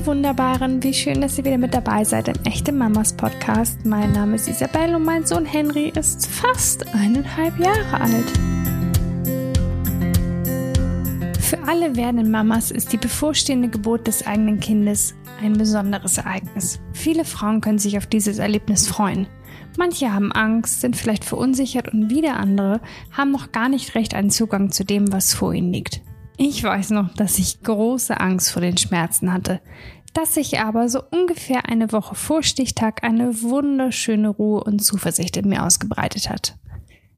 Ihr Wunderbaren, wie schön, dass ihr wieder mit dabei seid im Echte Mamas Podcast. Mein Name ist Isabelle und mein Sohn Henry ist fast eineinhalb Jahre alt. Für alle werdenden Mamas ist die bevorstehende Geburt des eigenen Kindes ein besonderes Ereignis. Viele Frauen können sich auf dieses Erlebnis freuen. Manche haben Angst, sind vielleicht verunsichert und wieder andere haben noch gar nicht recht einen Zugang zu dem, was vor ihnen liegt. Ich weiß noch, dass ich große Angst vor den Schmerzen hatte, dass sich aber so ungefähr eine Woche vor Stichtag eine wunderschöne Ruhe und Zuversicht in mir ausgebreitet hat.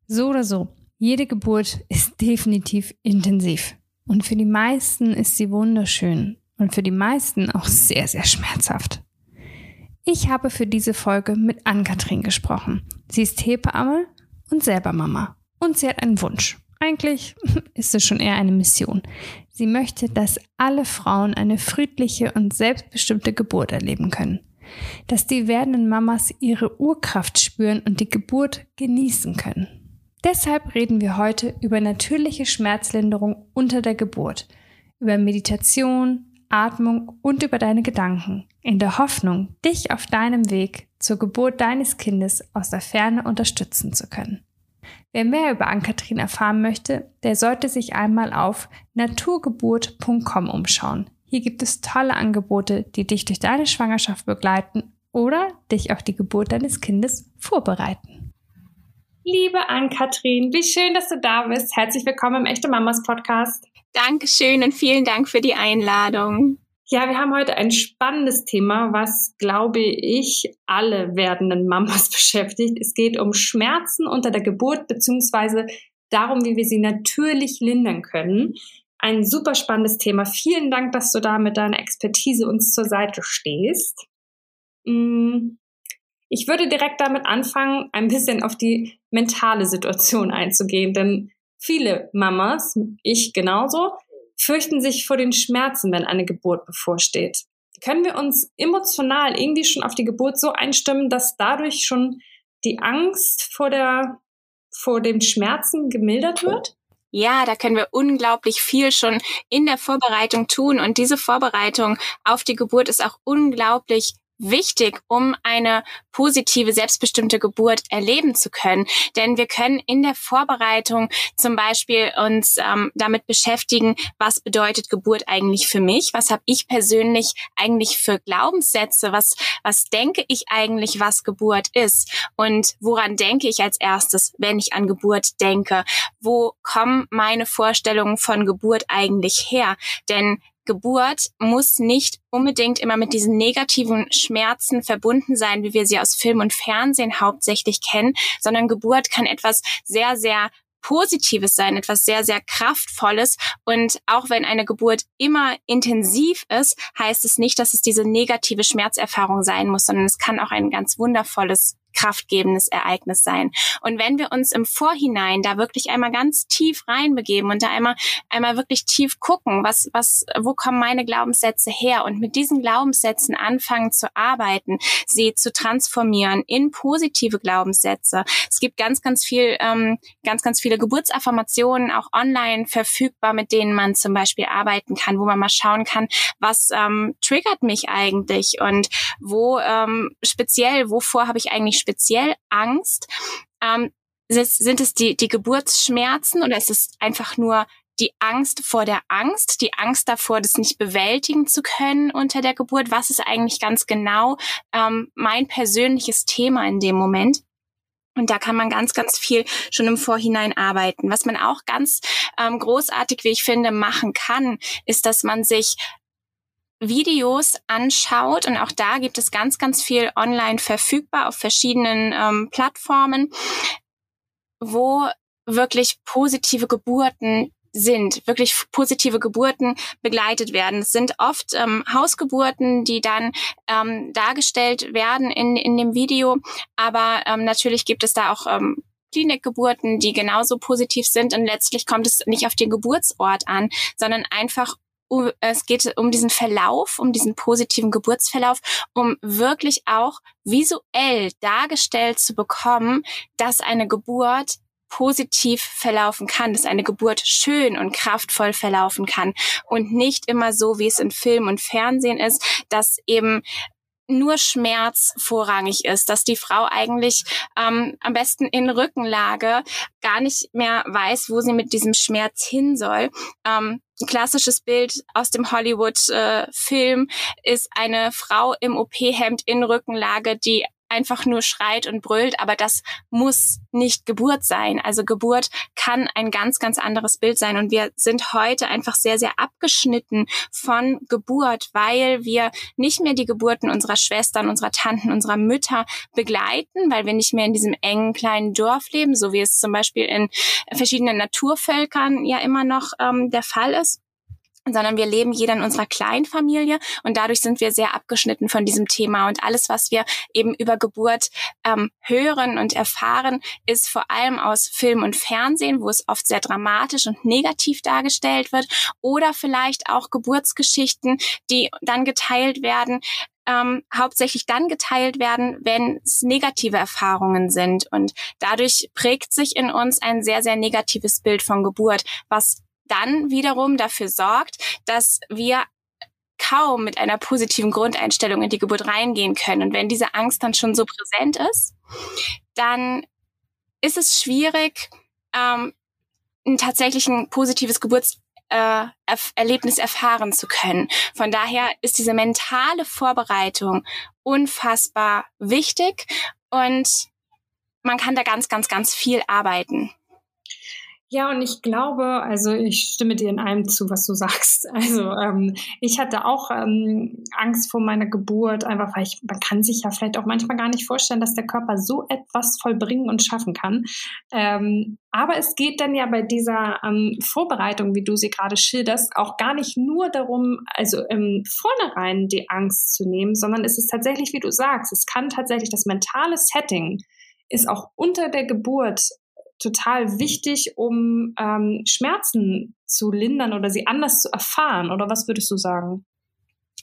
So oder so, jede Geburt ist definitiv intensiv. Und für die meisten ist sie wunderschön und für die meisten auch sehr, sehr schmerzhaft. Ich habe für diese Folge mit Ann-Kathrin gesprochen. Sie ist Hebamme und selber Mama. Und sie hat einen Wunsch. Eigentlich ist es schon eher eine Mission. Sie möchte, dass alle Frauen eine friedliche und selbstbestimmte Geburt erleben können. Dass die werdenden Mamas ihre Urkraft spüren und die Geburt genießen können. Deshalb reden wir heute über natürliche Schmerzlinderung unter der Geburt, über Meditation, Atmung und über deine Gedanken, in der Hoffnung, dich auf deinem Weg zur Geburt deines Kindes aus der Ferne unterstützen zu können. Wer mehr über Ann-Kathrin erfahren möchte, der sollte sich einmal auf naturgeburt.com umschauen. Hier gibt es tolle Angebote, die dich durch deine Schwangerschaft begleiten oder dich auf die Geburt deines Kindes vorbereiten. Liebe Ann-Kathrin, wie schön, dass du da bist. Herzlich willkommen im Echte Mamas Podcast. Dankeschön und vielen Dank für die Einladung. Ja, wir haben heute ein spannendes Thema, was, glaube ich, alle werdenden Mamas beschäftigt. Es geht um Schmerzen unter der Geburt beziehungsweise darum, wie wir sie natürlich lindern können. Ein super spannendes Thema. Vielen Dank, dass du da mit deiner Expertise uns zur Seite stehst. Mm, ich würde direkt damit anfangen, ein bisschen auf die mentale Situation einzugehen, denn viele Mamas, ich genauso, fürchten sich vor den Schmerzen, wenn eine Geburt bevorsteht. Können wir uns emotional irgendwie schon auf die Geburt so einstimmen, dass dadurch schon die Angst vor der, vor den Schmerzen gemildert wird? Ja, da können wir unglaublich viel schon in der Vorbereitung tun. Und diese Vorbereitung auf die Geburt ist auch unglaublich wichtig, um eine positive, selbstbestimmte Geburt erleben zu können. Denn wir können in der Vorbereitung zum Beispiel uns ähm, damit beschäftigen, was bedeutet Geburt eigentlich für mich? Was habe ich persönlich eigentlich für Glaubenssätze? Was, was denke ich eigentlich, was Geburt ist? Und woran denke ich als erstes, wenn ich an Geburt denke? Wo kommen meine Vorstellungen von Geburt eigentlich her? Denn Geburt muss nicht unbedingt immer mit diesen negativen Schmerzen verbunden sein, wie wir sie aus Film und Fernsehen hauptsächlich kennen, sondern Geburt kann etwas sehr, sehr Positives sein, etwas sehr, sehr Kraftvolles. Und auch wenn eine Geburt immer intensiv ist, heißt es nicht, dass es diese negative Schmerzerfahrung sein muss, sondern es kann auch ein ganz wundervolles kraftgebendes Ereignis sein. Und wenn wir uns im Vorhinein da wirklich einmal ganz tief reinbegeben und da einmal, einmal wirklich tief gucken, was, was, wo kommen meine Glaubenssätze her und mit diesen Glaubenssätzen anfangen zu arbeiten, sie zu transformieren in positive Glaubenssätze. Es gibt ganz, ganz viel, ähm, ganz, ganz viele Geburtsaffirmationen auch online verfügbar, mit denen man zum Beispiel arbeiten kann, wo man mal schauen kann, was ähm, triggert mich eigentlich und wo ähm, speziell, wovor habe ich eigentlich speziell Angst? Ähm, sind es die, die Geburtsschmerzen oder ist es einfach nur die Angst vor der Angst, die Angst davor, das nicht bewältigen zu können unter der Geburt? Was ist eigentlich ganz genau ähm, mein persönliches Thema in dem Moment? Und da kann man ganz, ganz viel schon im Vorhinein arbeiten. Was man auch ganz ähm, großartig, wie ich finde, machen kann, ist, dass man sich Videos anschaut. Und auch da gibt es ganz, ganz viel online verfügbar auf verschiedenen ähm, Plattformen, wo wirklich positive Geburten sind, wirklich positive Geburten begleitet werden. Es sind oft ähm, Hausgeburten, die dann ähm, dargestellt werden in, in dem Video, aber ähm, natürlich gibt es da auch ähm, Klinikgeburten, die genauso positiv sind. Und letztlich kommt es nicht auf den Geburtsort an, sondern einfach es geht um diesen Verlauf, um diesen positiven Geburtsverlauf, um wirklich auch visuell dargestellt zu bekommen, dass eine Geburt positiv verlaufen kann, dass eine Geburt schön und kraftvoll verlaufen kann und nicht immer so, wie es in Film und Fernsehen ist, dass eben nur Schmerz vorrangig ist, dass die Frau eigentlich ähm, am besten in Rückenlage gar nicht mehr weiß, wo sie mit diesem Schmerz hin soll. Ähm, ein klassisches Bild aus dem Hollywood-Film äh, ist eine Frau im OP-Hemd in Rückenlage, die einfach nur schreit und brüllt, aber das muss nicht Geburt sein. Also Geburt kann ein ganz, ganz anderes Bild sein. Und wir sind heute einfach sehr, sehr abgeschnitten von Geburt, weil wir nicht mehr die Geburten unserer Schwestern, unserer Tanten, unserer Mütter begleiten, weil wir nicht mehr in diesem engen kleinen Dorf leben, so wie es zum Beispiel in verschiedenen Naturvölkern ja immer noch ähm, der Fall ist sondern wir leben jeder in unserer Kleinfamilie und dadurch sind wir sehr abgeschnitten von diesem Thema und alles, was wir eben über Geburt ähm, hören und erfahren, ist vor allem aus Film und Fernsehen, wo es oft sehr dramatisch und negativ dargestellt wird oder vielleicht auch Geburtsgeschichten, die dann geteilt werden, ähm, hauptsächlich dann geteilt werden, wenn es negative Erfahrungen sind. Und dadurch prägt sich in uns ein sehr, sehr negatives Bild von Geburt, was dann wiederum dafür sorgt, dass wir kaum mit einer positiven Grundeinstellung in die Geburt reingehen können. Und wenn diese Angst dann schon so präsent ist, dann ist es schwierig, ähm, ein tatsächlich ein positives Geburtserlebnis äh, erfahren zu können. Von daher ist diese mentale Vorbereitung unfassbar wichtig und man kann da ganz, ganz, ganz viel arbeiten. Ja, und ich glaube, also ich stimme dir in allem zu, was du sagst. Also ähm, ich hatte auch ähm, Angst vor meiner Geburt, einfach weil ich, man kann sich ja vielleicht auch manchmal gar nicht vorstellen, dass der Körper so etwas vollbringen und schaffen kann. Ähm, aber es geht dann ja bei dieser ähm, Vorbereitung, wie du sie gerade schilderst, auch gar nicht nur darum, also im Vornherein die Angst zu nehmen, sondern es ist tatsächlich, wie du sagst, es kann tatsächlich das mentale Setting ist auch unter der Geburt total wichtig, um ähm, Schmerzen zu lindern oder sie anders zu erfahren? Oder was würdest du sagen?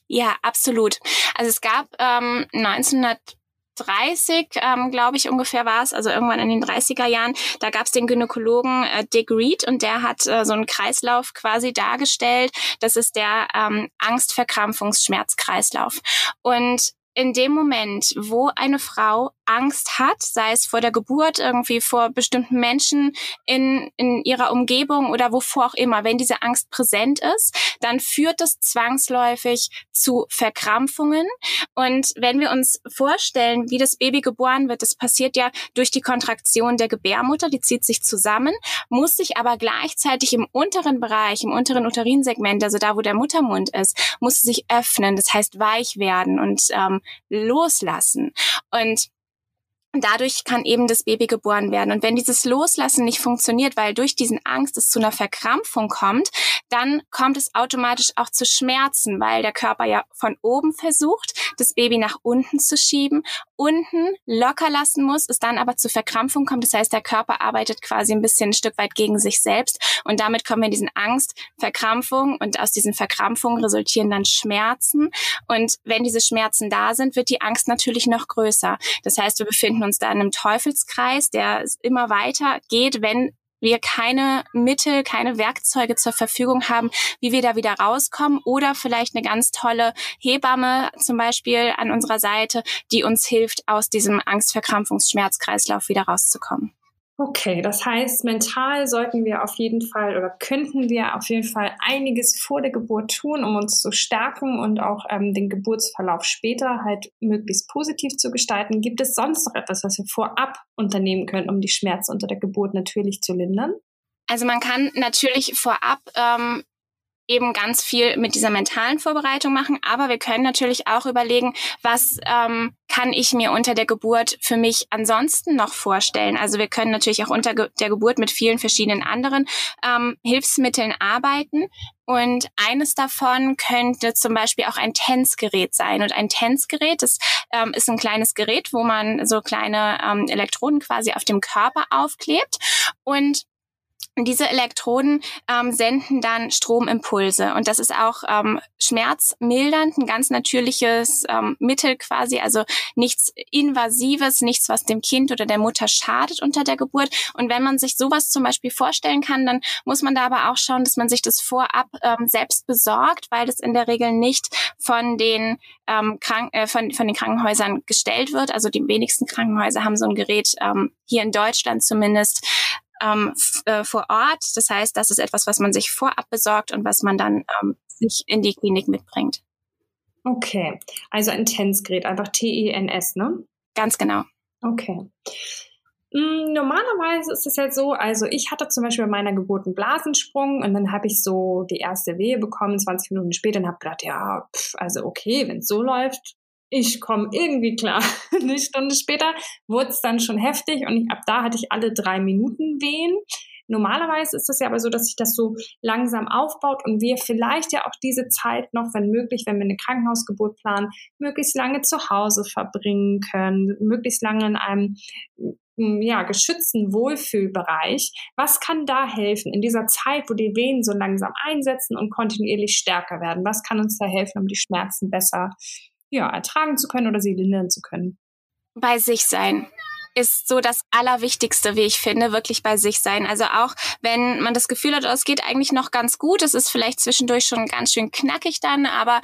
Ja, absolut. Also es gab ähm, 1930, ähm, glaube ich, ungefähr war es, also irgendwann in den 30er Jahren, da gab es den Gynäkologen äh, Dick Reed und der hat äh, so einen Kreislauf quasi dargestellt. Das ist der ähm, Angstverkrampfungsschmerzkreislauf. Und in dem Moment, wo eine Frau Angst hat, sei es vor der Geburt, irgendwie vor bestimmten Menschen in, in ihrer Umgebung oder wovor auch immer, wenn diese Angst präsent ist, dann führt das zwangsläufig zu Verkrampfungen. Und wenn wir uns vorstellen, wie das Baby geboren wird, das passiert ja durch die Kontraktion der Gebärmutter, die zieht sich zusammen, muss sich aber gleichzeitig im unteren Bereich, im unteren Uterinsegment, also da, wo der Muttermund ist, muss sich öffnen, das heißt weich werden und ähm, loslassen. Und dadurch kann eben das Baby geboren werden. Und wenn dieses Loslassen nicht funktioniert, weil durch diesen Angst es zu einer Verkrampfung kommt, dann kommt es automatisch auch zu Schmerzen, weil der Körper ja von oben versucht, das Baby nach unten zu schieben, unten locker lassen muss, es dann aber zu Verkrampfung kommt. Das heißt, der Körper arbeitet quasi ein bisschen ein Stück weit gegen sich selbst. Und damit kommen wir in diesen Angst, Verkrampfung und aus diesen Verkrampfungen resultieren dann Schmerzen. Und wenn diese Schmerzen da sind, wird die Angst natürlich noch größer. Das heißt, wir befinden uns da in einem Teufelskreis, der immer weiter geht, wenn wir keine Mittel, keine Werkzeuge zur Verfügung haben, wie wir da wieder rauskommen oder vielleicht eine ganz tolle Hebamme zum Beispiel an unserer Seite, die uns hilft, aus diesem Angstverkrampfungsschmerzkreislauf wieder rauszukommen. Okay, das heißt, mental sollten wir auf jeden Fall oder könnten wir auf jeden Fall einiges vor der Geburt tun, um uns zu stärken und auch ähm, den Geburtsverlauf später halt möglichst positiv zu gestalten. Gibt es sonst noch etwas, was wir vorab unternehmen können, um die Schmerzen unter der Geburt natürlich zu lindern? Also man kann natürlich vorab ähm, eben ganz viel mit dieser mentalen Vorbereitung machen, aber wir können natürlich auch überlegen, was ähm, kann ich mir unter der Geburt für mich ansonsten noch vorstellen. Also wir können natürlich auch unter ge der Geburt mit vielen verschiedenen anderen ähm, Hilfsmitteln arbeiten. Und eines davon könnte zum Beispiel auch ein Tänzgerät sein. Und ein Tänzgerät, das ähm, ist ein kleines Gerät, wo man so kleine ähm, Elektroden quasi auf dem Körper aufklebt. Und Und diese Elektroden ähm, senden dann Stromimpulse. Und das ist auch ähm, schmerzmildernd, ein ganz natürliches ähm, Mittel quasi, also nichts Invasives, nichts, was dem Kind oder der Mutter schadet unter der Geburt. Und wenn man sich sowas zum Beispiel vorstellen kann, dann muss man da aber auch schauen, dass man sich das vorab ähm, selbst besorgt, weil das in der Regel nicht von den, ähm, Krank äh, von, von den Krankenhäusern gestellt wird. Also die wenigsten Krankenhäuser haben so ein Gerät, ähm, hier in Deutschland zumindest, ähm, äh, vor Ort. Das heißt, das ist etwas, was man sich vorab besorgt und was man dann ähm, sich in die Klinik mitbringt. Okay, also ein TENS-Gerät, einfach T-E-N-S, ne? Ganz genau. Okay. Mm, normalerweise ist es ja so, also ich hatte zum Beispiel bei meiner Geburt einen Blasensprung und dann habe ich so die erste Wehe bekommen, 20 Minuten später und habe gedacht, ja, pff, also okay, wenn es so läuft, ich komme irgendwie klar. Eine Stunde später wurde es dann schon heftig und ab da hatte ich alle drei Minuten Wehen. Normalerweise ist es ja aber so, dass sich das so langsam aufbaut und wir vielleicht ja auch diese Zeit noch, wenn möglich, wenn wir eine Krankenhausgeburt planen, möglichst lange zu Hause verbringen können, möglichst lange in einem mm, ja, geschützten Wohlfühlbereich. Was kann da helfen in dieser Zeit, wo die Venen so langsam einsetzen und kontinuierlich stärker werden? Was kann uns da helfen, um die Schmerzen besser ja, ertragen zu können oder sie lindern zu können. Bei sich sein ist so das Allerwichtigste, wie ich finde, wirklich bei sich sein. Also auch wenn man das Gefühl hat, oh, es geht eigentlich noch ganz gut, es ist vielleicht zwischendurch schon ganz schön knackig dann, aber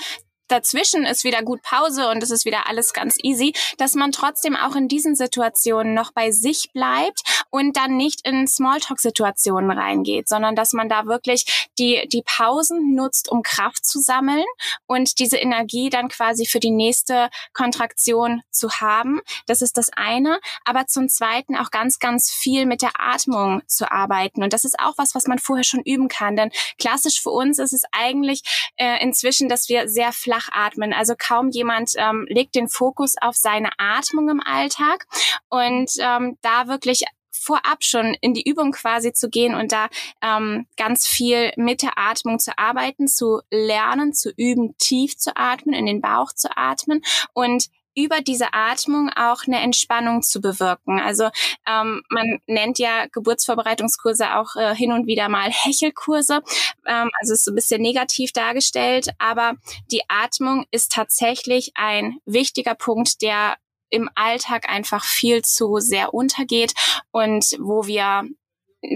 dazwischen ist wieder gut Pause und es ist wieder alles ganz easy, dass man trotzdem auch in diesen Situationen noch bei sich bleibt und dann nicht in Smalltalk-Situationen reingeht, sondern dass man da wirklich die, die Pausen nutzt, um Kraft zu sammeln und diese Energie dann quasi für die nächste Kontraktion zu haben. Das ist das eine. Aber zum Zweiten auch ganz, ganz viel mit der Atmung zu arbeiten. Und das ist auch was, was man vorher schon üben kann. Denn klassisch für uns ist es eigentlich äh, inzwischen, dass wir sehr flach flach atmen. Also kaum jemand ähm, legt den Fokus auf seine Atmung im Alltag und ähm, da wirklich vorab schon in die Übung quasi zu gehen und da ähm, ganz viel mit der Atmung zu arbeiten, zu lernen, zu üben, tief zu atmen, in den Bauch zu atmen und über diese Atmung auch eine Entspannung zu bewirken. Also ähm, man nennt ja Geburtsvorbereitungskurse auch äh, hin und wieder mal Hechelkurse. Ähm, also ist so ein bisschen negativ dargestellt, aber die Atmung ist tatsächlich ein wichtiger Punkt, der im Alltag einfach viel zu sehr untergeht und wo wir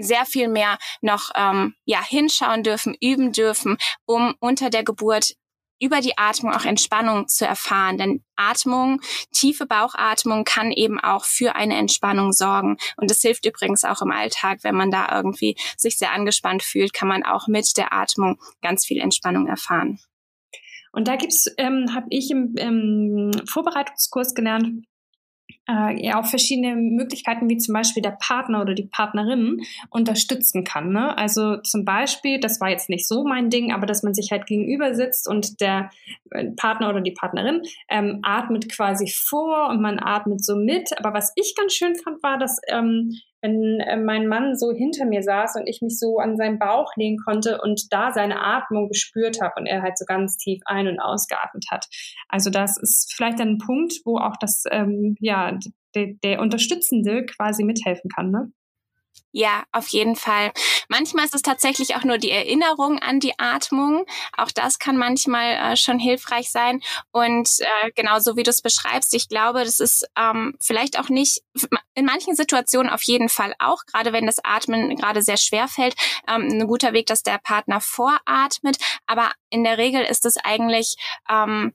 sehr viel mehr noch ähm, ja hinschauen dürfen, üben dürfen, um unter der Geburt über die Atmung auch Entspannung zu erfahren. Denn Atmung, tiefe Bauchatmung kann eben auch für eine Entspannung sorgen. Und das hilft übrigens auch im Alltag, wenn man da irgendwie sich sehr angespannt fühlt, kann man auch mit der Atmung ganz viel Entspannung erfahren. Und da gibt's, ähm, habe ich im, im Vorbereitungskurs gelernt, äh, ja auch verschiedene Möglichkeiten, wie zum Beispiel der Partner oder die Partnerin unterstützen kann. Ne? Also zum Beispiel, das war jetzt nicht so mein Ding, aber dass man sich halt gegenüber sitzt und der äh, Partner oder die Partnerin ähm, atmet quasi vor und man atmet so mit. Aber was ich ganz schön fand, war, dass ähm, wenn äh, mein Mann so hinter mir saß und ich mich so an seinen Bauch lehnen konnte und da seine Atmung gespürt habe und er halt so ganz tief ein- und ausgeatmet hat. Also das ist vielleicht ein Punkt, wo auch das, ähm, ja, der, der Unterstützende quasi mithelfen kann, ne? Ja, auf jeden Fall. Manchmal ist es tatsächlich auch nur die Erinnerung an die Atmung. Auch das kann manchmal äh, schon hilfreich sein. Und äh, genauso wie du es beschreibst, ich glaube, das ist ähm, vielleicht auch nicht in manchen Situationen auf jeden Fall auch, gerade wenn das Atmen gerade sehr schwer fällt, ähm, ein guter Weg, dass der Partner voratmet. Aber in der Regel ist es eigentlich ähm,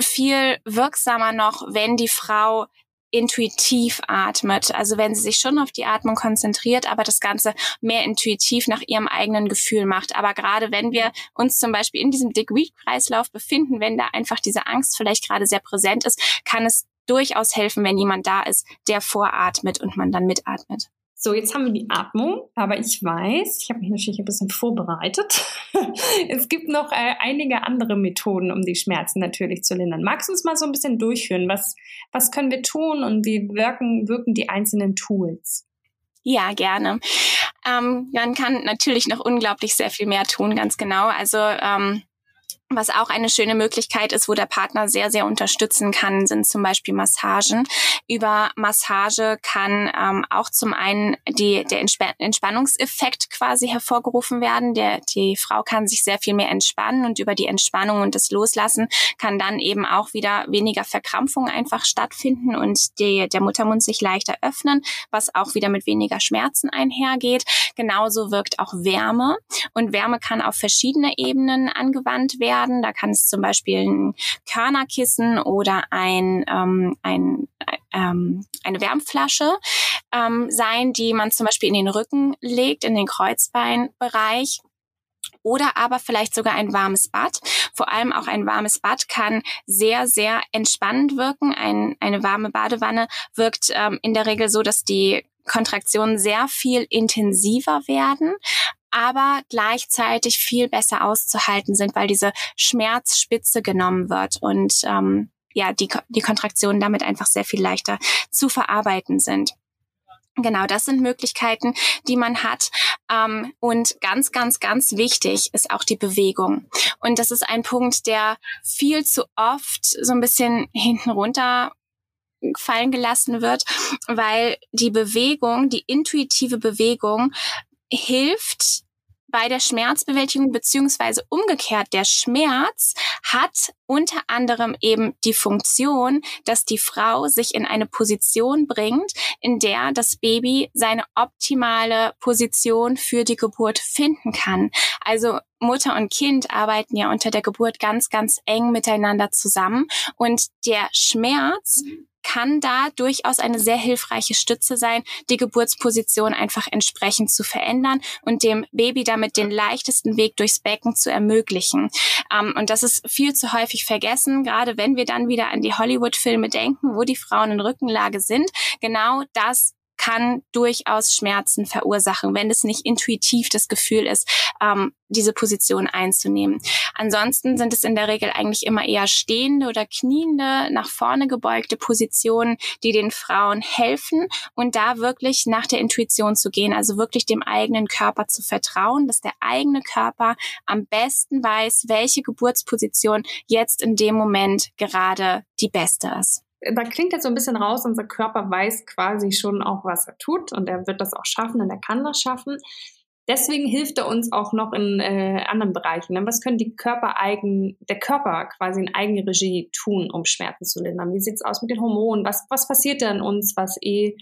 viel wirksamer noch, wenn die Frau intuitiv atmet. Also wenn sie sich schon auf die Atmung konzentriert, aber das Ganze mehr intuitiv nach ihrem eigenen Gefühl macht. Aber gerade wenn wir uns zum Beispiel in diesem Dick-Weed-Kreislauf befinden, wenn da einfach diese Angst vielleicht gerade sehr präsent ist, kann es durchaus helfen, wenn jemand da ist, der voratmet und man dann mitatmet. So, jetzt haben wir die Atmung, aber ich weiß, ich habe mich natürlich ein bisschen vorbereitet. es gibt noch äh, einige andere Methoden, um die Schmerzen natürlich zu lindern. Magst du uns mal so ein bisschen durchführen? Was, was können wir tun und wie wirken, wirken die einzelnen Tools? Ja, gerne. Ähm, man kann natürlich noch unglaublich sehr viel mehr tun, ganz genau. Also ähm, Was auch eine schöne Möglichkeit ist, wo der Partner sehr, sehr unterstützen kann, sind zum Beispiel Massagen. Über Massage kann ähm, auch zum einen die, der Entsp Entspannungseffekt quasi hervorgerufen werden. Der, die Frau kann sich sehr viel mehr entspannen und über die Entspannung und das Loslassen kann dann eben auch wieder weniger Verkrampfung einfach stattfinden und die, der Muttermund sich leichter öffnen, was auch wieder mit weniger Schmerzen einhergeht. Genauso wirkt auch Wärme und Wärme kann auf verschiedene Ebenen angewandt werden werden. Da kann es zum Beispiel ein Körnerkissen oder ein, ähm, ein ähm, eine Wärmflasche ähm, sein, die man zum Beispiel in den Rücken legt, in den Kreuzbeinbereich oder aber vielleicht sogar ein warmes Bad. Vor allem auch ein warmes Bad kann sehr, sehr entspannend wirken. Ein, eine warme Badewanne wirkt ähm, in der Regel so, dass die Kontraktionen sehr viel intensiver werden, aber gleichzeitig viel besser auszuhalten sind, weil diese Schmerzspitze genommen wird und ähm, ja, die, die Kontraktionen damit einfach sehr viel leichter zu verarbeiten sind. Genau, das sind Möglichkeiten, die man hat. Ähm, und ganz, ganz, ganz wichtig ist auch die Bewegung. Und das ist ein Punkt, der viel zu oft so ein bisschen hinten runter fallen gelassen wird, weil die Bewegung, die intuitive Bewegung hilft bei der Schmerzbewältigung beziehungsweise umgekehrt der Schmerz hat unter anderem eben die Funktion, dass die Frau sich in eine Position bringt, in der das Baby seine optimale Position für die Geburt finden kann. Also Mutter und Kind arbeiten ja unter der Geburt ganz, ganz eng miteinander zusammen und der Schmerz kann da durchaus eine sehr hilfreiche Stütze sein, die Geburtsposition einfach entsprechend zu verändern und dem Baby damit den leichtesten Weg durchs Becken zu ermöglichen. Ähm, und das ist viel zu häufig vergessen, gerade wenn wir dann wieder an die Hollywood-Filme denken, wo die Frauen in Rückenlage sind. Genau das kann durchaus Schmerzen verursachen, wenn es nicht intuitiv das Gefühl ist, ähm, diese Position einzunehmen. Ansonsten sind es in der Regel eigentlich immer eher stehende oder kniende, nach vorne gebeugte Positionen, die den Frauen helfen und da wirklich nach der Intuition zu gehen, also wirklich dem eigenen Körper zu vertrauen, dass der eigene Körper am besten weiß, welche Geburtsposition jetzt in dem Moment gerade die beste ist da klingt jetzt so ein bisschen raus, unser Körper weiß quasi schon auch, was er tut und er wird das auch schaffen und er kann das schaffen. Deswegen hilft er uns auch noch in äh, anderen Bereichen. Ne? Was können die Körper eigen, der Körper quasi in Eigenregie tun, um Schmerzen zu lindern? Wie sieht's aus mit den Hormonen? Was, was passiert da in uns, was eh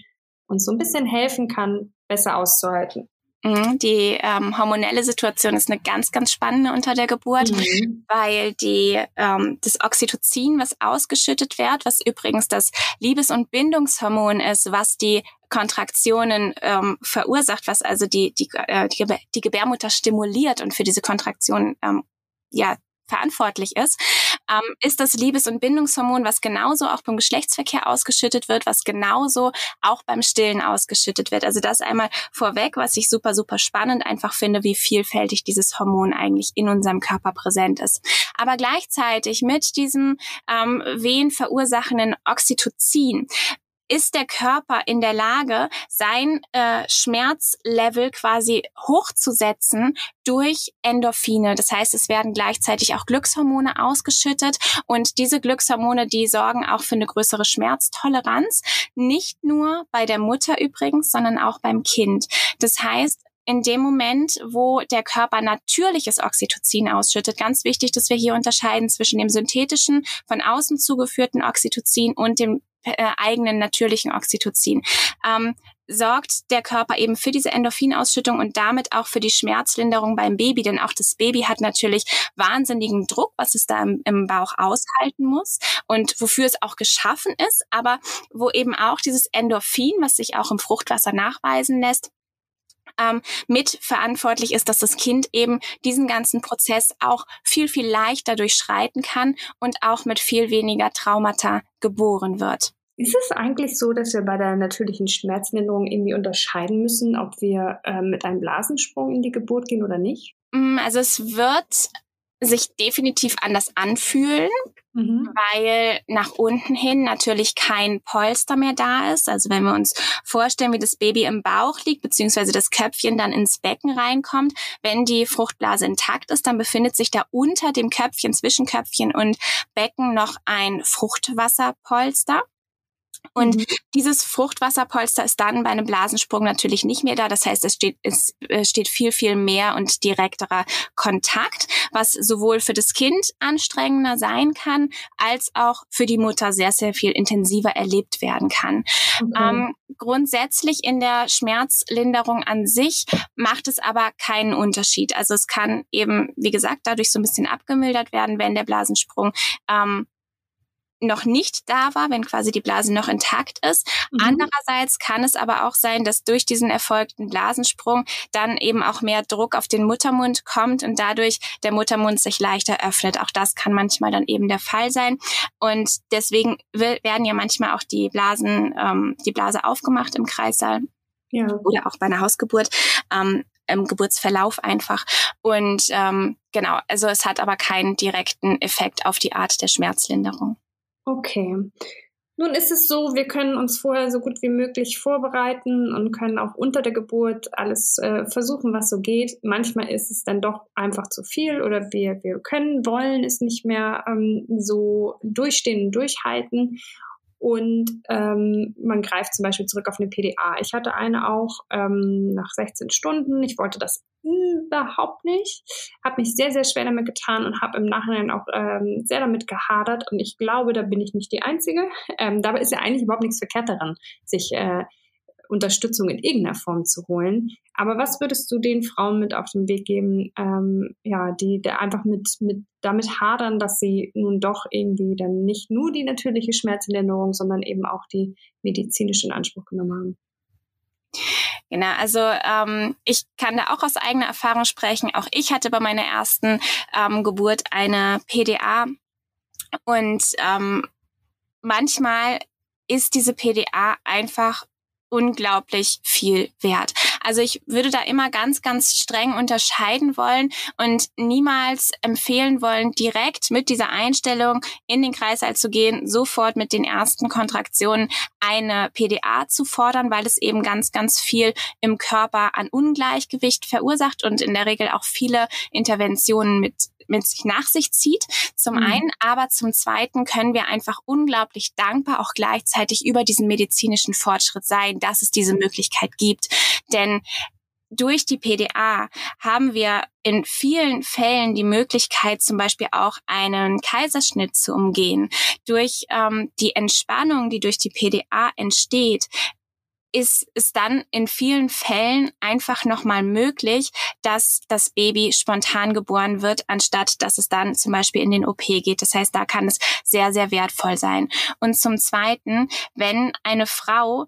uns so ein bisschen helfen kann, besser auszuhalten? Mhm, die ähm, hormonelle Situation ist eine ganz, ganz spannende unter der Geburt, mhm. weil die ähm, das Oxytocin, was ausgeschüttet wird, was übrigens das Liebes- und Bindungshormon ist, was die Kontraktionen ähm, verursacht, was also die die, äh, die, die Gebärmutter stimuliert und für diese Kontraktion ähm, ja verantwortlich ist, ähm, ist das Liebes- und Bindungshormon, was genauso auch beim Geschlechtsverkehr ausgeschüttet wird, was genauso auch beim Stillen ausgeschüttet wird. Also das einmal vorweg, was ich super, super spannend einfach finde, wie vielfältig dieses Hormon eigentlich in unserem Körper präsent ist. Aber gleichzeitig mit diesem ähm, Wehen verursachenden Oxytocin ist der Körper in der Lage, sein äh, Schmerzlevel quasi hochzusetzen durch Endorphine. Das heißt, es werden gleichzeitig auch Glückshormone ausgeschüttet und diese Glückshormone, die sorgen auch für eine größere Schmerztoleranz. Nicht nur bei der Mutter übrigens, sondern auch beim Kind. Das heißt, in dem Moment, wo der Körper natürliches Oxytocin ausschüttet, ganz wichtig, dass wir hier unterscheiden zwischen dem synthetischen, von außen zugeführten Oxytocin und dem äh, eigenen natürlichen Oxytocin. Ähm, sorgt der Körper eben für diese Endorphinausschüttung und damit auch für die Schmerzlinderung beim Baby, denn auch das Baby hat natürlich wahnsinnigen Druck, was es da im, im, Bauch aushalten muss und wofür es auch geschaffen ist, aber wo eben auch dieses Endorphin, was sich auch im Fruchtwasser nachweisen lässt, ähm, mitverantwortlich ist, dass das Kind eben diesen ganzen Prozess auch viel, viel leichter durchschreiten kann und auch mit viel weniger Traumata geboren wird. Ist es eigentlich so, dass wir bei der natürlichen Schmerzlinderung irgendwie unterscheiden müssen, ob wir äh, mit einem Blasensprung in die Geburt gehen oder nicht? Mm, also es wird sich definitiv anders anfühlen, mhm. weil nach unten hin natürlich kein Polster mehr da ist. Also wenn wir uns vorstellen, wie das Baby im Bauch liegt, beziehungsweise das Köpfchen dann ins Becken reinkommt, wenn die Fruchtblase intakt ist, dann befindet sich da unter dem Köpfchen, zwischen Köpfchen und Becken noch ein Fruchtwasserpolster. Und mhm. dieses Fruchtwasserpolster ist dann bei einem Blasensprung natürlich nicht mehr da. Das heißt, es steht, es äh, steht viel, viel mehr und direkterer Kontakt, was sowohl für das Kind anstrengender sein kann, als auch für die Mutter sehr, sehr viel intensiver erlebt werden kann. Okay. Ähm, grundsätzlich in der Schmerzlinderung an sich macht es aber keinen Unterschied. Also es kann eben, wie gesagt, dadurch so ein bisschen abgemildert werden, wenn der Blasensprung ähm, noch nicht da war, wenn quasi die Blase noch intakt ist. Mhm. Andererseits kann es aber auch sein, dass durch diesen erfolgten Blasensprung dann eben auch mehr Druck auf den Muttermund kommt und dadurch der Muttermund sich leichter öffnet. Auch das kann manchmal dann eben der Fall sein. Und deswegen werden ja manchmal auch die Blasen, ähm, die Blase aufgemacht im Kreissaal. Ja. Oder auch bei einer Hausgeburt. Ähm, im Geburtsverlauf einfach. Und ähm, genau, also es hat aber keinen direkten Effekt auf die Art der Schmerzlinderung. Okay. Nun ist es so, wir können uns vorher so gut wie möglich vorbereiten und können auch unter der Geburt alles äh, versuchen, was so geht. Manchmal ist es dann doch einfach zu viel oder wir, wir können, wollen es nicht mehr ähm, so durchstehen und durchhalten und ähm, man greift zum Beispiel zurück auf eine PDA. Ich hatte eine auch ähm, nach 16 Stunden. Ich wollte das überhaupt nicht, habe mich sehr, sehr schwer damit getan und habe im Nachhinein auch ähm, sehr damit gehadert. Und ich glaube, da bin ich nicht die Einzige. Ähm, dabei ist ja eigentlich überhaupt nichts verkehrt daran, sich äh, Unterstützung in irgendeiner Form zu holen. Aber was würdest du den Frauen mit auf den Weg geben, ähm, ja, die, die einfach mit, mit damit hadern, dass sie nun doch irgendwie dann nicht nur die natürliche Schmerzlinderung, sondern eben auch die medizinische in Anspruch genommen haben? Genau, also ähm, ich kann da auch aus eigener Erfahrung sprechen. Auch ich hatte bei meiner ersten ähm, Geburt eine PDA und ähm, manchmal ist diese PDA einfach unglaublich viel wert. Also ich würde da immer ganz, ganz streng unterscheiden wollen und niemals empfehlen wollen, direkt mit dieser Einstellung in den Kreißsaal zu gehen, sofort mit den ersten Kontraktionen eine PDA zu fordern, weil es eben ganz, ganz viel im Körper an Ungleichgewicht verursacht und in der Regel auch viele Interventionen mit mit sich nach sich zieht. Zum mhm. einen, aber zum zweiten können wir einfach unglaublich dankbar auch gleichzeitig über diesen medizinischen Fortschritt sein, dass es diese Möglichkeit gibt. Denn durch die PDA haben wir in vielen Fällen die Möglichkeit, zum Beispiel auch einen Kaiserschnitt zu umgehen. Durch ähm, die Entspannung, die durch die PDA entsteht, ist es dann in vielen Fällen einfach nochmal möglich, dass das Baby spontan geboren wird, anstatt dass es dann zum Beispiel in den OP geht. Das heißt, da kann es sehr, sehr wertvoll sein. Und zum Zweiten, wenn eine Frau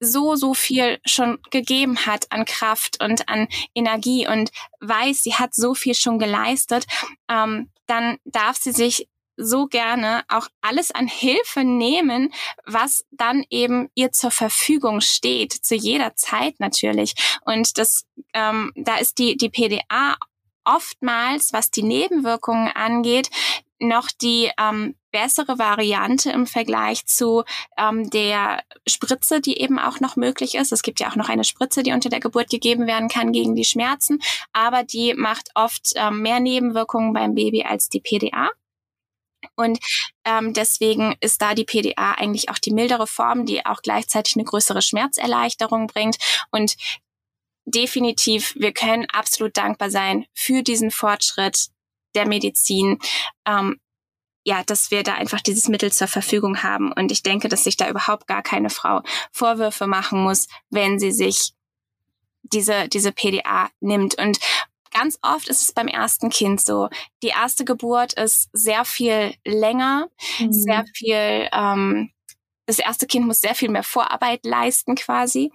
so, so viel schon gegeben hat an Kraft und an Energie und weiß, sie hat so viel schon geleistet, ähm, dann darf sie sich so gerne auch alles an Hilfe nehmen, was dann eben ihr zur Verfügung steht, zu jeder Zeit natürlich. Und das, ähm, da ist die, die PDA oftmals, was die Nebenwirkungen angeht, noch die ähm, bessere Variante im Vergleich zu ähm, der Spritze, die eben auch noch möglich ist. Es gibt ja auch noch eine Spritze, die unter der Geburt gegeben werden kann gegen die Schmerzen, aber die macht oft ähm, mehr Nebenwirkungen beim Baby als die PDA. Und ähm, deswegen ist da die PDA eigentlich auch die mildere Form, die auch gleichzeitig eine größere Schmerzerleichterung bringt. Und definitiv, wir können absolut dankbar sein für diesen Fortschritt der Medizin. Ähm, ja, dass wir da einfach dieses Mittel zur Verfügung haben. Und ich denke, dass sich da überhaupt gar keine Frau Vorwürfe machen muss, wenn sie sich diese, diese PDA nimmt. Und ganz oft ist es beim ersten Kind so. Die erste Geburt ist sehr viel länger, mhm. sehr viel, ähm, das erste Kind muss sehr viel mehr Vorarbeit leisten quasi.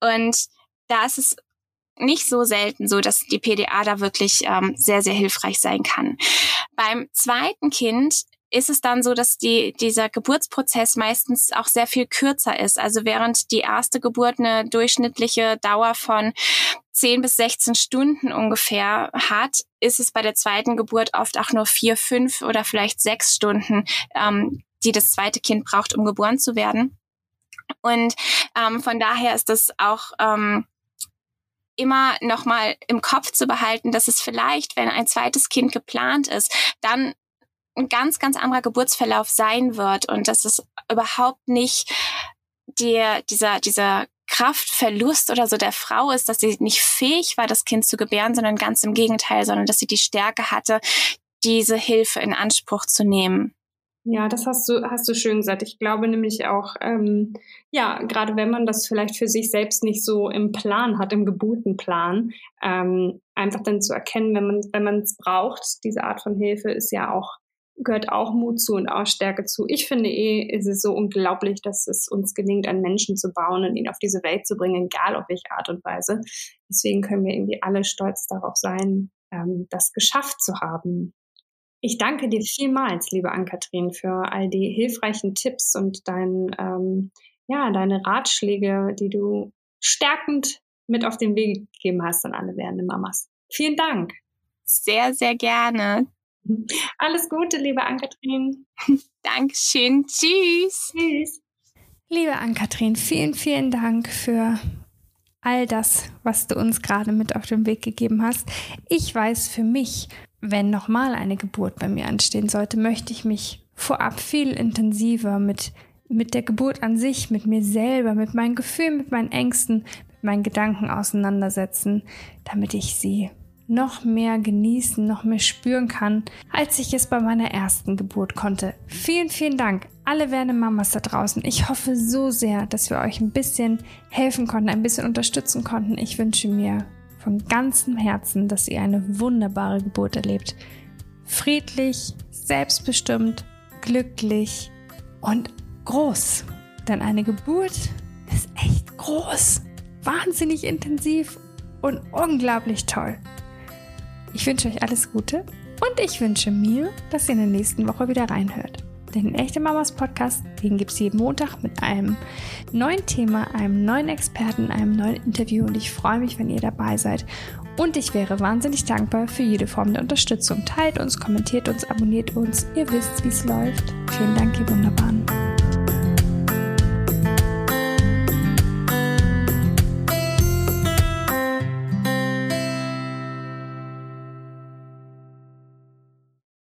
Und da ist es nicht so selten so, dass die PDA da wirklich ähm, sehr, sehr hilfreich sein kann. Beim zweiten Kind ist es dann so, dass die, dieser Geburtsprozess meistens auch sehr viel kürzer ist. Also während die erste Geburt eine durchschnittliche Dauer von 10 bis 16 Stunden ungefähr hat, ist es bei der zweiten Geburt oft auch nur vier, fünf oder vielleicht sechs Stunden, ähm, die das zweite Kind braucht, um geboren zu werden. Und ähm, von daher ist das auch ähm, immer nochmal im Kopf zu behalten, dass es vielleicht, wenn ein zweites Kind geplant ist, dann ein ganz, ganz anderer Geburtsverlauf sein wird und dass es überhaupt nicht der, dieser, dieser Kraftverlust oder so der Frau ist, dass sie nicht fähig war, das Kind zu gebären, sondern ganz im Gegenteil, sondern dass sie die Stärke hatte, diese Hilfe in Anspruch zu nehmen. Ja, das hast du, hast du schön gesagt. Ich glaube nämlich auch, ähm, ja, gerade wenn man das vielleicht für sich selbst nicht so im Plan hat, im Geburtenplan, ähm, einfach dann zu erkennen, wenn man wenn man es braucht, diese Art von Hilfe ist ja auch gehört auch Mut zu und auch Stärke zu. Ich finde eh, ist es so unglaublich, dass es uns gelingt, einen Menschen zu bauen und ihn auf diese Welt zu bringen, egal auf welche Art und Weise. Deswegen können wir irgendwie alle stolz darauf sein, ähm, das geschafft zu haben. Ich danke dir vielmals, liebe Ann-Kathrin, für all die hilfreichen Tipps und dein, ähm, ja, deine Ratschläge, die du stärkend mit auf den Weg gegeben hast an alle werdenden Mamas. Vielen Dank. Sehr, sehr gerne. Alles Gute, liebe Ann-Kathrin. Dankeschön. Tschüss. Tschüss. Liebe Ann-Kathrin, vielen, vielen Dank für all das, was du uns gerade mit auf den Weg gegeben hast. Ich weiß für mich, wenn nochmal eine Geburt bei mir anstehen sollte, möchte ich mich vorab viel intensiver mit, mit der Geburt an sich, mit mir selber, mit meinen Gefühlen, mit meinen Ängsten, mit meinen Gedanken auseinandersetzen, damit ich sie noch mehr genießen, noch mehr spüren kann, als ich es bei meiner ersten Geburt konnte. Vielen, vielen Dank, alle werdende Mamas da draußen. Ich hoffe so sehr, dass wir euch ein bisschen helfen konnten, ein bisschen unterstützen konnten. Ich wünsche mir von ganzem Herzen, dass ihr eine wunderbare Geburt erlebt. Friedlich, selbstbestimmt, glücklich und groß. Denn eine Geburt ist echt groß, wahnsinnig intensiv und unglaublich toll. Ich wünsche euch alles Gute und ich wünsche mir, dass ihr in der nächsten Woche wieder reinhört. Den Echte Mamas Podcast, den gibt es jeden Montag mit einem neuen Thema, einem neuen Experten, einem neuen Interview und ich freue mich, wenn ihr dabei seid. Und ich wäre wahnsinnig dankbar für jede Form der Unterstützung. Teilt uns, kommentiert uns, abonniert uns. Ihr wisst, wie es läuft. Vielen Dank, ihr Wunderbaren.